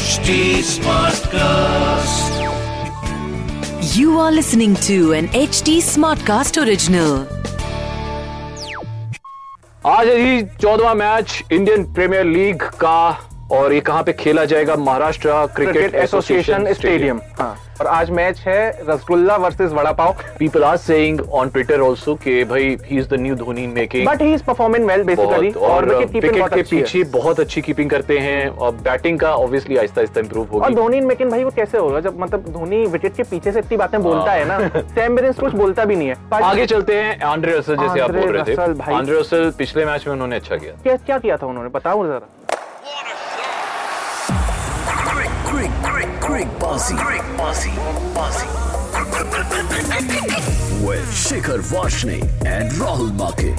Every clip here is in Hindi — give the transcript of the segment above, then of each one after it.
HD Smartcast. You are listening to an HD Smartcast original. आज है चौदवा मैच इंडियन प्रीमियर लीग का और ये कहाँ पे खेला जाएगा? महाराष्ट्र क्रिकेट एसोसिएशन स्टेडियम हाँ। और आज मैच है rasgulla versus vada pav people are saying on Twitter also कि भाई he is the new Dhoni making but he is performing well basically और विकेट के पीछे बहुत अच्छी कीपिंग करते हैं। और बैटिंग का ऑब्वियसली आहिस्ता आहिस्ता इंप्रूव होगी। और धोनी मेकिन भाई वो कैसे होगा जब मतलब धोनी विकेट के पीछे से इतनी बातें बोलता है ना सैम बिरेंस कुछ बोलता भी नहीं है। आगे चलते हैं आंड्रे रसल जैसे आप बोल रहे थे। आंड्रे रसल पिछले मैच में उन्होंने अच्छा किया क्या किया था उन्होंने? बताओ जरा। Greek Bossy. Greek Bossy. Bossy. With Shikhar Vashne and Rahul Make.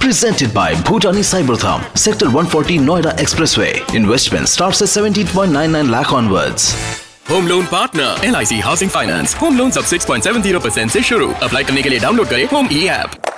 Presented by Bhutani Cybertham, Sector 140 Noida Expressway. Investment starts at 17.99 lakh onwards. Home loan partner L I C housing finance home loan सब 6.70 परसेंट ऐसी शुरू अप्लाई करने के लिए डाउनलोड करें होम ई ऐप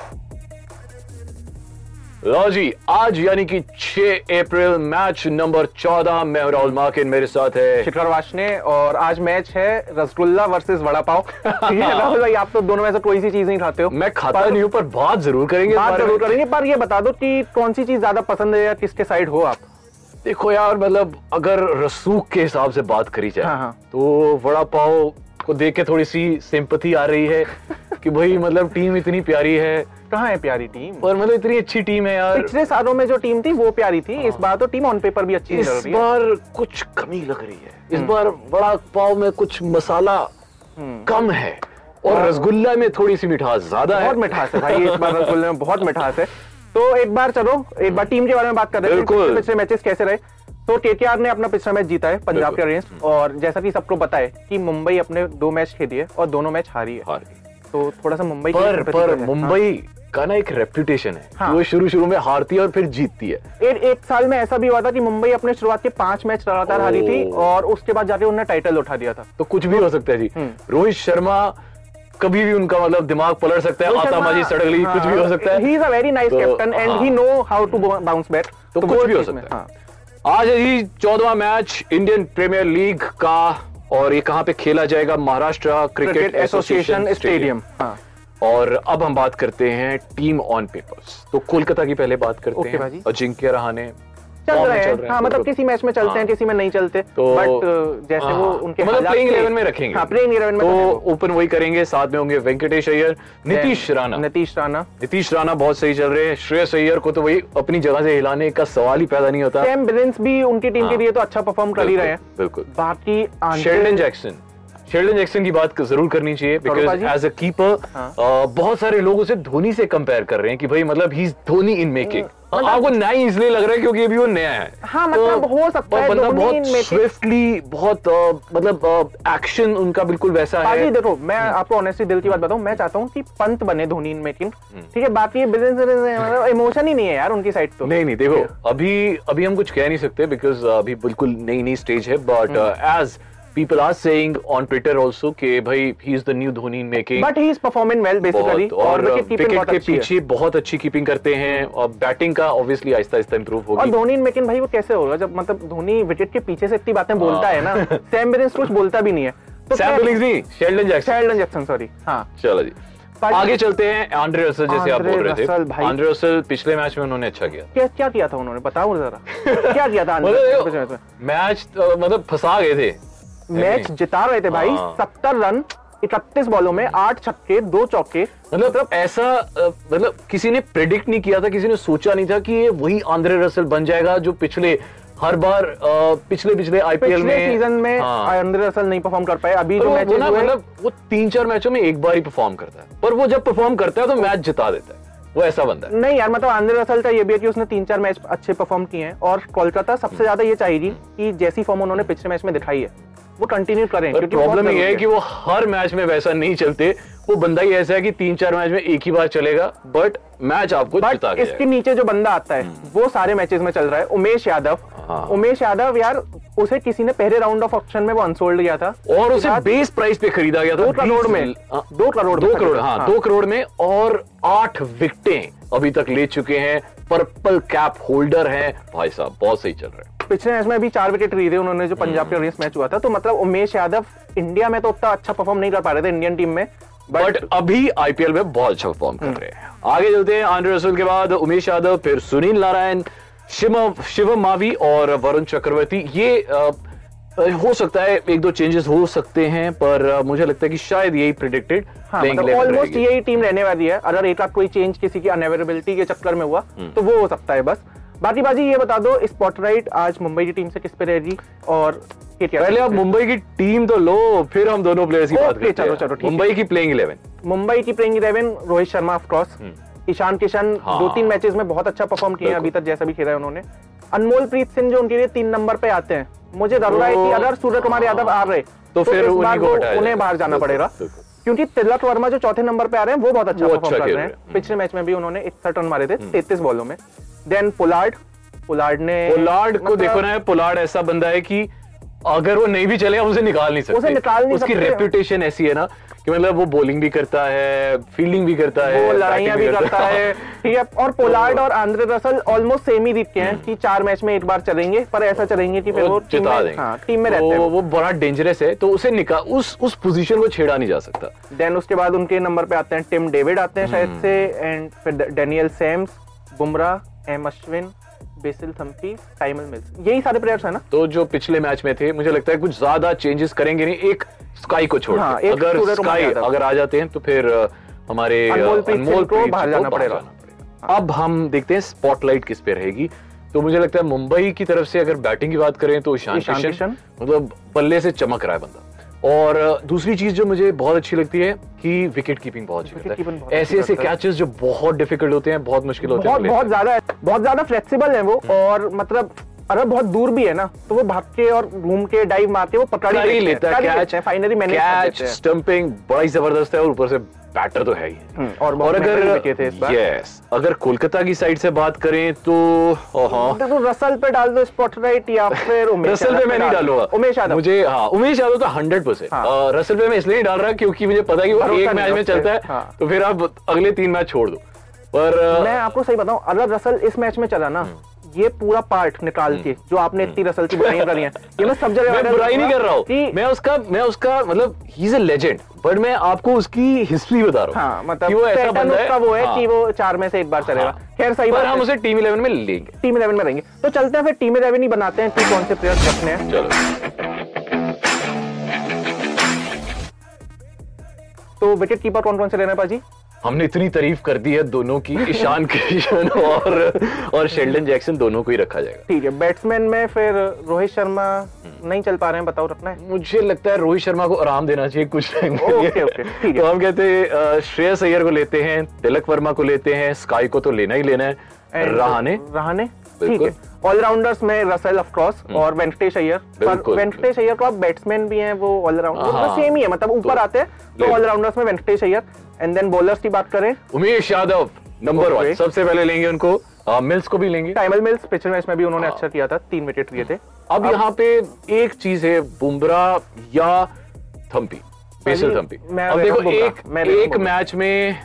लो जी आज यानी कि 6 अप्रैल मैच नंबर 14 मैं राहुल मार्किन मेरे साथ है। शिखर वाशने और आज मैच है रसगुल्ला वर्सेस वड़ा पाव। राहुल भाई आप तो दोनों में से कोई सी चीज़ नहीं खाते हो। मैं खाता नहीं हूँ पर बात ज़रूर करेंगे बात ज़रूर करेंगे पर ये बता दो कि कौन सी चीज़ ज़्यादा पसंद है या किसके साइड हो आप? देखो यार मतलब अगर रसूख के हिसाब से बात करी जाए हाँ हाँ। तो वड़ा पाव को देख के थोड़ी सी सिंपथी आ रही है। कि भाई मतलब टीम इतनी प्यारी है। कहाँ है प्यारी टीम और मतलब इतनी अच्छी टीम है यार। पिछले सालों में जो टीम थी वो प्यारी थी। इस बार तो टीम ऑन पेपर भी अच्छी इस लग रही बार कुछ कमी लग रही है। इस हम्म। बार बड़ा पाव में कुछ मसाला हम्म। कम है। और रसगुल्ला में थोड़ी सी मिठास ज़्यादा है। बहुत मिठास है भाई इस बार रसगुल्ले में बहुत मिठास है। तो एक बार चलो एक बार टीम के बारे में बात कर रहे हैं। पिछले मैचेस कैसे रहे? तो केकेआर ने अपना पिछला मैच जीता है पंजाब के अगेंस्ट और जैसा कि सबको पता है कि मुंबई अपने दो मैच खेली है और दोनों मैच हारी है। तो थोड़ा सा मुंबई पर, पर मुंबई का ना एक रेप्यूटेशन है हाँ। वो शुरू शुरू में हारती है और फिर जीतती है। एक, एक साल में ऐसा भी हुआ था कि मुंबई अपने शुरुआत के पाँच मैच लगातार हारी थी और उसके बाद जाके उन्होंने टाइटल उठा दिया था। तो कुछ भी हो सकता है जी। हम्म। रोहित शर्मा कभी भी उनका मतलब दिमाग पलट सकता है आतामाजी सड़गली हाँ, कुछ भी हो सकता है। He is a very nice captain and he. Know how to bounce back तो कुछ भी हो सकता है। हाँ। आज है जी चौदवा मैच इंडियन प्रीमियर लीग का और ये कहाँ पे खेला जाएगा? महाराष्ट्र क्रिकेट एसोसिएशन स्टेडियम हाँ। और अब हम बात करते हैं टीम ऑन पेपर्स तो कोलकाता की पहले बात करते हैं। अजिंक्य रहाने चल रहे हैं। हाँ। मतलब किसी मैच में चलते हैं हाँ। किसी में नहीं चलते। तो बट जैसे वो हाँ। उनके मतलब प्लेइंग इलेवन में रखेंगे। हाँ प्लेइंग इलेवन में तो ओपन वही करेंगे साथ में होंगे वेंकटेश अय्यर नीतीश राणा। नीतीश राणा। नीतीश राणा बहुत सही चल रहे हैं। श्रेयस अय्यर को तो वही अपनी जगह से हिलाने का सवाल ही पैदा नहीं होता। भी उनकी टीम के हाँ। लिए तो अच्छा परफॉर्म कर ही रहे हैं। बिल्कुल। बाकी शेल्डन जैक्सन शेल्डन जैक्सन की बात ज़रूर करनी चाहिए बिकॉज़ एज अ कीपर बहुत सारे लोग उसे धोनी से कंपेयर कर रहे हैं कि भाई मतलब he is Dhoni in making आपको नया इसलिए लग रहा है क्योंकि अभी वो नया है। हाँ मतलब तो, हो सकता है बंदा बहुत स्विफ्टली बहुत मतलब एक्शन उनका बिल्कुल वैसा है। देखो मैं हम्म। आपको ऑनेस्टली दिल की बात बताऊँ मैं चाहता हूँ कि पंत बने धोनी इन मेकिंग ठीक है बाकी बिज़नेस इमोशन ही नहीं है यार उनकी साइड तो। नहीं नहीं देखो अभी अभी हम कुछ कह नहीं सकते बिकॉज़ अभी बिल्कुल नई नई स्टेज है but as people are saying on Twitter also कि भाई he is the new Dhoni making. But he is performing well basically. और विकेट के पीछे बहुत अच्छी कीपिंग करते हैं और बैटिंग का ऑब्वियसली आहिस्ता आहिस्ता इंप्रूव होगी। और धोनी मेकिंग भाई वो कैसे होगा? जब मतलब धोनी विकेट के पीछे से इतनी बातें बोलता है ना सैम बिलिंग्स कुछ बोलता भी नहीं है। तो सैम बिलिंग्स नहीं Sheldon Jackson Sheldon Jackson sorry हाँ। चलो जी। आगे चलते हैं आंड्रे रसल जैसे आप बोल रहे थे। आंड्रे रसल पिछले मैच में उन्होंने अच्छा किया। क्या क्या किया था उन्होंने? बताओ जरा। क्या किया था मैच मतलब, मतलब फंसा गए थे। मैच जिता रहे थे भाई हाँ। सत्तर रन इकतीस बॉलों में आठ छक्के दो चौके। मतलब मतलब ऐसा मतलब किसी ने प्रेडिक्ट नहीं किया था किसी ने सोचा नहीं था कि ये वही आंद्रे रसल बन जाएगा जो पिछले हर बार पिछले पिछले आईपीएल में सीज़न में हाँ। आंद्रे रसल नहीं परफॉर्म कर पाए। अभी जो मैच मतलब वो तीन चार मैचों में एक बार ही परफॉर्म करता है। पर वो जब परफॉर्म करता है तो मैच जिता देता है। वो ऐसा बंदा है। नहीं यार मतलब आंद्रे रसल का ये भी है कि उसने तीन चार मैच अच्छे परफॉर्म किए हैं। और कोलकाता सबसे ज़्यादा ये चाहिए कि जैसी फॉर्म उन्होंने पिछले मैच में दिखाई है। वो कंटिन्यू करें क्योंकि प्रॉब्लम ये है कि वो हर मैच में वैसा नहीं चलते। वो बंदा ही ऐसा है कि तीन चार मैच में एक ही बार चलेगा बट मैच आपको इसके नीचे जो बंदा आता है हम्म। वो सारे मैचेस में चल रहा है। उमेश यादव। हाँ। उमेश यादव यार उसे किसी ने पहले राउंड ऑफ़ ऑप्शन में वो अनसोल्ड किया था। और उसे बेस प्राइस पे खरीदा गया था दो करोड़ में। हाँ, दो करोड़ दो करोड़ हाँ, हाँ। दो करोड़ में और आठ विकटें अभी तक ले चुके हैं। पर्पल कैप होल्डर हैं। भाई साहब बहुत सही चल रहा है। पिछले मैच में भी चार विकेट लिए थे उन्होंने जो पंजाब के अगेंस्ट मैच हुआ था। तो मतलब उमेश यादव इंडिया में तो उतना अच्छा परफॉर्म नहीं कर पा रहे थे इंडियन टीम में। बट अभी आईपीएल में बहुत अच्छा परफॉर्म कर रहे हैं। आगे चलते हैं आंड्रे रसल के बाद उमेश यादव फिर सुनील नारायण शिवम शिवम मावी और वरुण चक्रवर्ती। ये अ, हो सकता है एक दो चेंजेस हो सकते हैं पर मुझे लगता है कि शायद यही प्रिडिक्टेड हाँ, मतलब ऑलमोस्ट यही टीम रहने वाली है। अगर एक आध कोई चेंज किसी की अनअवेलेबिलिटी के चक्कर में हुआ तो वो हो सकता है बस। बाकी बाजी ये बता दो स्पॉटलाइट आज मुंबई की टीम से किस पे रहेगी और पहले आप मुंबई की टीम तो लो फिर हम दोनों प्लेयर्स की बात करते चलो, हैं। चलो, मुंबई की प्लेइंग इलेवन मुंबई की playing eleven Rohit Sharma of course Ishan Kishan हाँ। दो तीन मैचेस में बहुत अच्छा परफॉर्म किया अभी तक जैसा भी खेला है उन्होंने। अनमोल प्रीत सिंह जो उनके लिए तीन नंबर पे आते हैं। मुझे ज़रूर है कि तो- अगर सूर्य कुमार यादव आ रहे तो फिर इस उन्हीं बाहर जाना पड़ेगा। क्योंकि तिलक वर्मा जो चौथे नंबर पे आ रहे हैं वो बहुत अच्छा परफॉर्म अच्छा कर रहे हैं। हैं। पिछले मैच में भी उन्होंने इकसठ रन मारे थे तैतीस बॉलों में। देन पोलार्ड पोलार्ड ने पोलार्ड को मतलब- देखो ना पोलार्ड ऐसा बंदा है कि अगर वो नहीं भी चले हम उसे निकाल नहीं सकते। उसे निकाल नहीं उसकी। रेपुटेशन ऐसी है ना कि मतलब वो बॉलिंग भी करता है फील्डिंग भी करता है वो लड़ाइयाँ भी batting करता है। ठीक है और पोलार्ड और आंद्रे रसल ऑलमोस्ट सेम ही दिखते हैं कि चार मैच में एक बार चलेंगे पर ऐसा चलेंगे कि फिर वो वो जिता देंगे। हाँ टीम में तो रहते हैं। वो बड़ा डेंजरस है तो उसे निकाल उस उस पोजीशन को छेड़ा नहीं जा सकता। देन उसके बाद उनके नंबर पे आते हैं टिम डेविड आते हैं शायद से एंड फिर Daniel Sams Bumrah M Ashwin Basil Thampi Tymal Mills. यही सारे प्लेयर्स हैं ना? तो जो पिछले मैच में थे मुझे लगता है कुछ ज़्यादा चेंजेस करेंगे नहीं एक स्काई को छोड़ हाँ, अगर स्काई अगर आ जाते हैं तो फिर हमारे अ, सिंह को बाहर जाना पड़ेगा। अब हम देखते हैं स्पॉटलाइट किस पे रहेगी। तो मुझे लगता है मुंबई की तरफ़ से अगर बैटिंग की बात करें तो ईशान किशन। मतलब बल्ले से चमक रहा है बंदा। और दूसरी चीज़ जो मुझे बहुत अच्छी लगती है कि विकेट कीपिंग बहुत अच्छी लगती है। ऐसे ऐसे कैचेस जो बहुत डिफ़िकल्ट होते हैं बहुत मुश्किल होते हैं बहुत। ज़्यादा बहुत ज़्यादा फ्लेक्सिबल है वो और मतलब अगर बहुत दूर भी है ना तो वो भाग के और घूम के डाइव मारते वो पकड़ ही लेता है कैच फाइनली मैंने कैच स्टंपिंग बड़ा ही ज़बरदस्त है और ऊपर से बैटर तो है ही। हम्म, और भी बिके थे इस बार। यस अगर कोलकाता की साइड से बात करें तो हाँ तो रसल पे डाल दो स्पॉटलाइट या फिर उमेश रसल पे मैं नहीं डालूँगा। उमेश यादव। मुझे हाँ उमेश यादव तो हंड्रेड परसेंट। रसल पे मैं इसलिए नहीं डाल रहा क्योंकि मुझे पता है कि वो एक मैच में चलता है हाँ। तो फिर आप अगले तीन मैच छोड़ दो। पर मैं आपको सही बताऊँ अगर रसल इस मैच में चला ना ये पूरा पार्ट निकाल के जो आपने इतनी रसल की बुराइयाँ करी हैं ये मैं सब जगह हम्म। मैं बुराई नहीं कर रहा हूँ। मैं उसका मैं उसका मतलब he is a legend but मैं आपको उसकी हिस्ट्री बता रहा हूँ। हाँ मतलब कि वो ऐसा बंदा है। उसका वो है हाँ। कि वो चार में से एक बार चलेगा। हाँ। खैर सही पर बात हम उसे टीम इलेवन में लेंगे। टीम इलेवन में रहेंगे तो चलते हैं फिर टीम इलेवन ही बनाते हैं कि कौन से प्लेयर्स रखने हैं। चलो। तो विकेट कीपर कौन कौन से लेना है पाजी? हमने इतनी तारीफ़ कर दी है दोनों की ईशान किशन और और शेल्डन जैक्सन दोनों को ही रखा जाएगा। ठीक है बैट्समैन में फिर रोहित शर्मा नहीं चल पा रहे हैं बताओ रखना है। मुझे लगता है रोहित शर्मा को आराम देना चाहिए कुछ टाइम के लिए। ओके, ओके, तो हम कहते हैं श्रेयस अय्यर को लेते हैं तिलक वर्मा को लेते हैं स्काई को तो लेना ही लेना है। रहाने? रहाने? ठीक है। ऑलराउंडर्स में रसेल ऑफ़ क्रॉस और वेंकटेश अय्यर पर वेंकटेश अय्यर को आप बैट्समैन भी हैं वो ऑलराउंडर हाँ। सेम ही है मतलब ऊपर तो आते हैं तो ऑलराउंडर्स में Venkatesh Iyer and then bowlers की बात करें। उमेश यादव नंबर वन सबसे पहले लेंगे उनको। मिल्स को भी लेंगे। टाइमल मिल्स पिछले मैच में भी उन्होंने हाँ। अच्छा किया था तीन विकेट लिए थे। अब यहाँ पे एक चीज़ है बुमरा या थम्पी बेसिल थम्पी अब देखो एक मैच में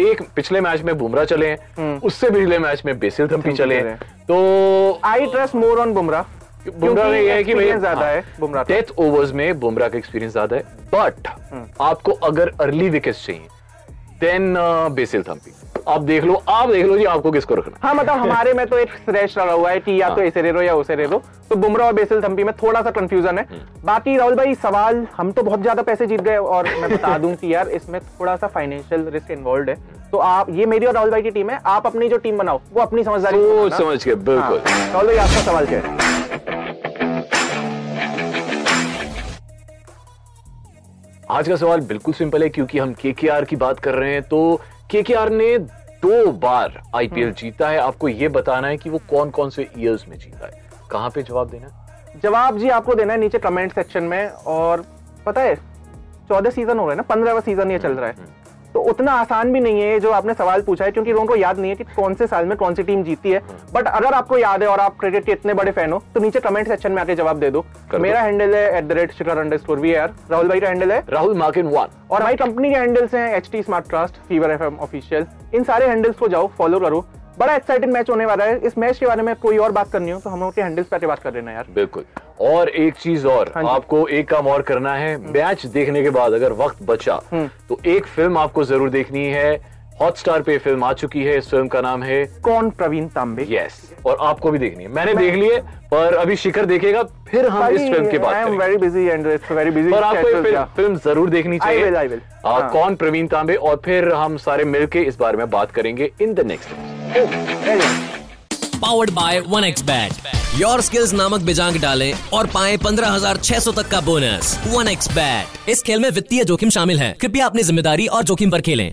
एक पिछले मैच में बुमराह चले हैं उससे पिछले मैच में बेसिल थम्पी चले हैं। तो I trust more on Bumrah Bumrah में यह है कि भैया ज़्यादा है बुमराह डेथ ओवर्स में बुमराह का एक्सपीरियंस ज़्यादा है। बट आपको अगर अर्ली विकेट चाहिए देन बेसिल थम्पी आप देख लो आप देख लो जी आपको किसको रखना। हाँ मतलब हमारे में तो एक श्रेष्ठ रहा हुआ है कि या तो हाँ। ऐसे ले लो या लो तो बुमराह और बेसिल थम्पी में थोड़ा सा कंफ्यूजन है। बाकी राहुल भाई सवाल हम तो बहुत ज़्यादा पैसे जीत गए और मैं बता दूँ कि यार इसमें थोड़ा सा फाइनेंशियल रिस्क इन्वॉल्व है। तो आप ये मेरी और राहुल भाई की टीम है आप अपनी जो टीम बनाओ वो अपनी समझदारी। समझ के बिल्कुल। हाँ, राहुल भाई आपका सवाल क्या है? आज का सवाल बिल्कुल सिंपल है क्योंकि हम केकेआर की बात कर रहे हैं तो केकेआर ने दो बार आईपीएल जीता है। आपको ये बताना है कि वो कौन कौन से ईयर्स में जीता है। कहाँ पे जवाब देना है? जवाब जी आपको देना है नीचे कमेंट सेक्शन में और पता है चौदह सीज़न हो रहे हैं ना पंद्रहवा सीज़न ये चल रहा है। तो उतना आसान भी नहीं है ये जो आपने सवाल पूछा है क्योंकि लोगों को याद नहीं है कि कौन से साल में कौन सी टीम जीती है। बट अगर आपको याद है और आप क्रिकेट के इतने बड़े फ़ैन हो तो नीचे कमेंट सेक्शन में आके जवाब दे दो। मेरा हैंडल है at the rate Shikhar underscore score we are Rahul भाई का हैंडल है? राहुल मार्किन वन और हमारी कंपनी के हैंडल्स हैं H T smart trust fever F M official इन सारे हैंडल्स को जाओ फॉलो करो। बड़ा एक्साइटिंग मैच होने वाला है। इस मैच के बारे में कोई और बात करनी हो तो हम लोग के हैंडल्स पे बात कर लेना यार। बिल्कुल। और एक चीज़ और हाँ आपको एक काम और करना है। मैच देखने के बाद अगर वक्त बचा हम्म। तो एक फ़िल्म आपको ज़रूर देखनी है। हॉटस्टार पे फ़िल्म आ चुकी है। इस फ़िल्म का नाम है कौन प्रवीण तांबे? यस और आपको भी देखनी है। मैंने मैं... देख ली है पर अभी शिखर देखेगा फिर हम इस फ़िल्म के बात I am very busy and very busy पर आपको फ़िल्म, फ़िल्म ज़रूर देखनी चाहिए। will, I will. आ, हाँ। कौन प्रवीण तांबे? और फिर हम सारे मिलके इस बारे में बात करेंगे in the next powered by one X bat your skills नामक बिजांग डालें और पाएँ 15,600 तक का बोनस वन एक्स बैट इस खेल में वित्तीय जोखिम शामिल है। कृपया अपनी ज़िम्मेदारी और जोखिम पर खेलें।